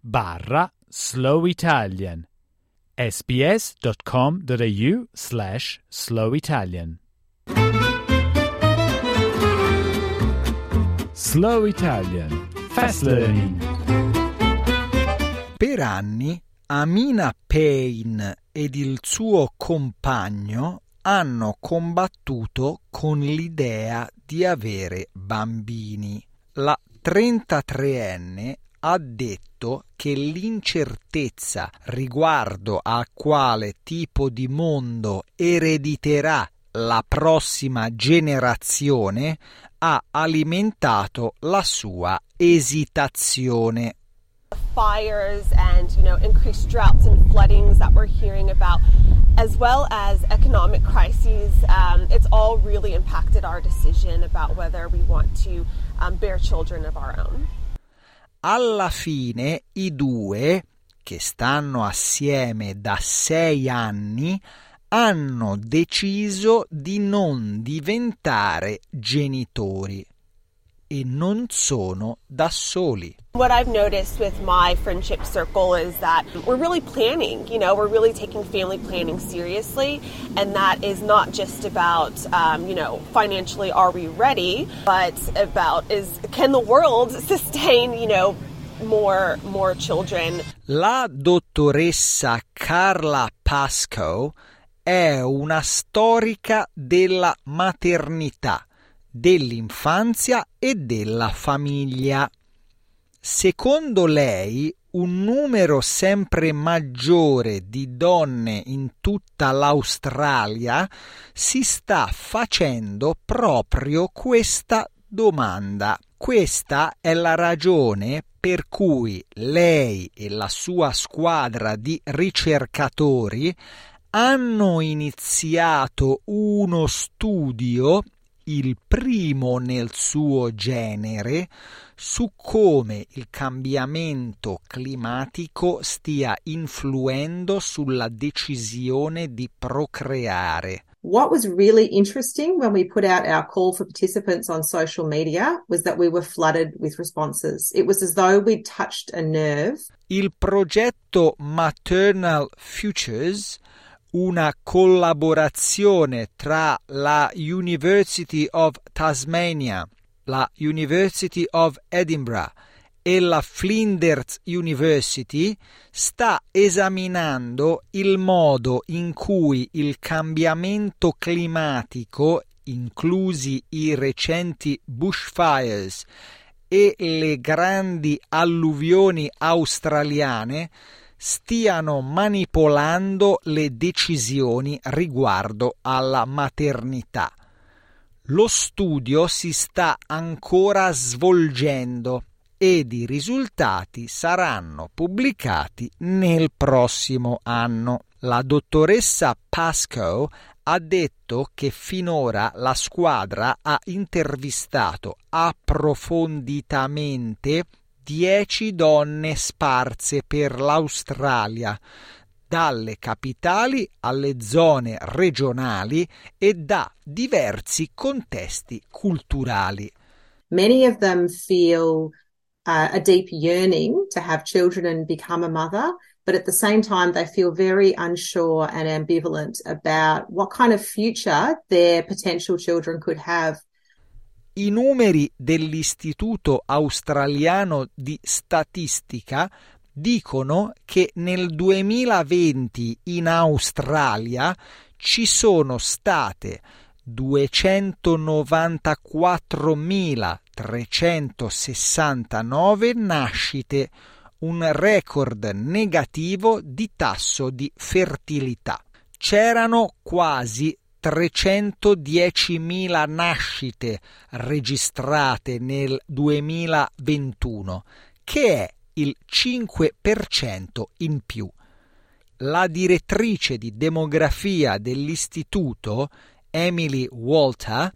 barra Slow Italian sbs.com.au slash Slow Italian Slow Italian. Fast Learning. Per anni Amina Payne ed il suo compagno hanno combattuto con l'idea di avere bambini. La 33enne ha detto che l'incertezza riguardo a quale tipo di mondo erediterà la prossima generazione ha alimentato la sua esitazione fires and you know increased droughts and floodings that we're hearing about as well as economic crises um, it's all really impacted our decision about whether we want to um, bear children of our own. Alla fine i due che stanno assieme da sei anni hanno deciso di non diventare genitori e non sono da soli. What I've noticed with my friendship circle is that we're really planning, you know, we're really taking family planning seriously. And that is not just about, um, you know, financially, are we ready, but about is can the world sustain, you know, more, more children. La dottoressa Carla Pascoe è una storica della maternità dell'infanzia e della famiglia. Secondo lei, un numero sempre maggiore di donne in tutta l'Australia si sta facendo proprio questa domanda. Questa è la ragione per cui lei e la sua squadra di ricercatori hanno iniziato uno studio il primo nel suo genere su come il cambiamento climatico stia influendo sulla decisione di procreare. What was really interesting when we put out our call for participants on social media was that we were flooded with responses. It was as though we'd touched a nerve. Il progetto Maternal Futures una collaborazione tra la University of Tasmania, la University of Edinburgh e la Flinders University sta esaminando il modo in cui il cambiamento climatico, inclusi i recenti bushfires e le grandi alluvioni australiane, stiano manipolando le decisioni riguardo alla maternità. Lo studio si sta ancora svolgendo ed i risultati saranno pubblicati nel prossimo anno. La dottoressa Pascoe ha detto che finora la squadra ha intervistato approfonditamente dieci donne sparse per l'Australia, dalle capitali alle zone regionali e da diversi contesti culturali. Many of them feel uh, a deep yearning to have children and become a mother, but at the same time, they feel very unsure and ambivalent about what kind of future their potential children could have. I numeri dell'Istituto australiano di statistica dicono che nel 2020 in Australia ci sono state 294.369 nascite, un record negativo di tasso di fertilità. C'erano quasi 310.000 nascite registrate nel 2021, che è il 5% in più. La direttrice di demografia dell'istituto, Emily Walter,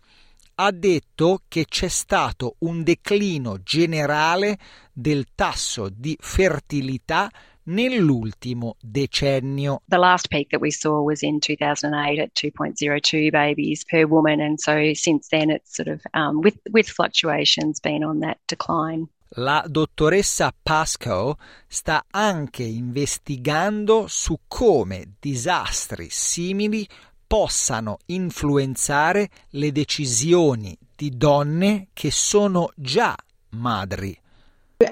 ha detto che c'è stato un declino generale del tasso di fertilità nell'ultimo decennio. The last peak that we saw was in 2008 at 2.02 babies per woman and so since then it's sort of um, with with fluctuations been on that decline. La dottoressa Pascoe sta anche investigando su come disastri simili possano influenzare le decisioni di donne che sono già madri.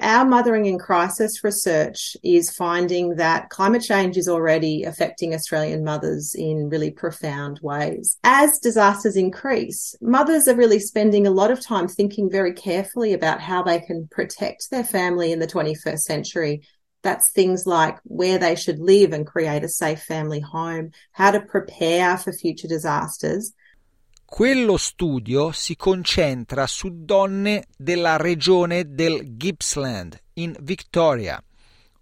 Our Mothering in Crisis research is finding that climate change is already affecting Australian mothers in really profound ways. As disasters increase, mothers are really spending a lot of time thinking very carefully about how they can protect their family in the 21st century. That's things like where they should live and create a safe family home, how to prepare for future disasters, Quello studio si concentra su donne della regione del Gippsland in Victoria,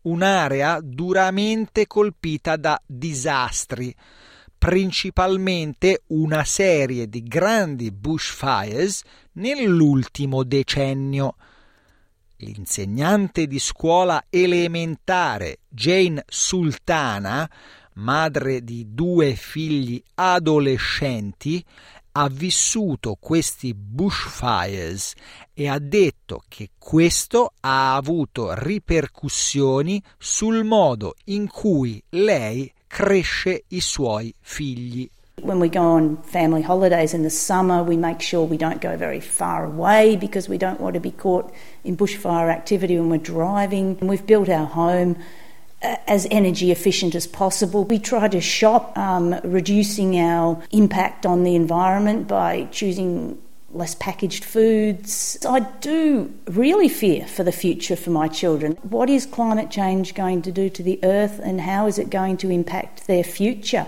un'area duramente colpita da disastri, principalmente una serie di grandi bushfires nell'ultimo decennio. L'insegnante di scuola elementare Jane Sultana, madre di due figli adolescenti, ha vissuto questi bushfires e ha detto che questo ha avuto ripercussioni sul modo in cui lei cresce i suoi figli. When we go on family holidays in the summer, we make sure we don't go very far away because we don't want to be caught in bushfire activity when we're driving. We've built our home as energy efficient as possible. We try to shop, um, reducing our impact on the environment by choosing less packaged foods. I do really fear for the future for my children. What is climate change going to do to the earth and how is it going to impact their future?